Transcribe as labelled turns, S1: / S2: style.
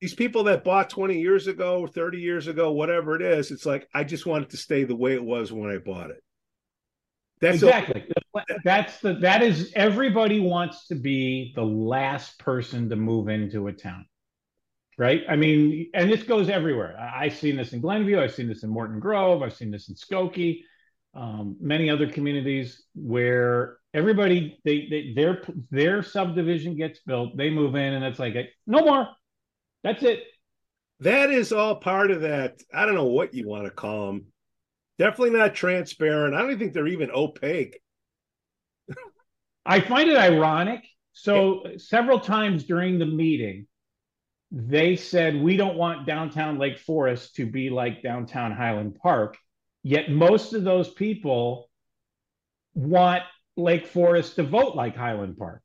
S1: these people that bought 20 years ago, 30 years ago, whatever it is, it's like I just want it to stay the way it was when I bought it.
S2: That's exactly. A, That's the that is everybody wants to be the last person to move into a town. Right? I mean, and this goes everywhere. I, have seen this in Glenview, I've seen this in Morton Grove, I've seen this in Skokie, um, many other communities where everybody they, they their their subdivision gets built, they move in, and it's like no more that's it.
S1: That is all part of that. I don't know what you want to call them. Definitely not transparent. I don't think they're even opaque.
S2: I find it ironic. So yeah. several times during the meeting, they said we don't want downtown Lake Forest to be like downtown Highland Park. Yet most of those people want Lake Forest to vote like Highland Park.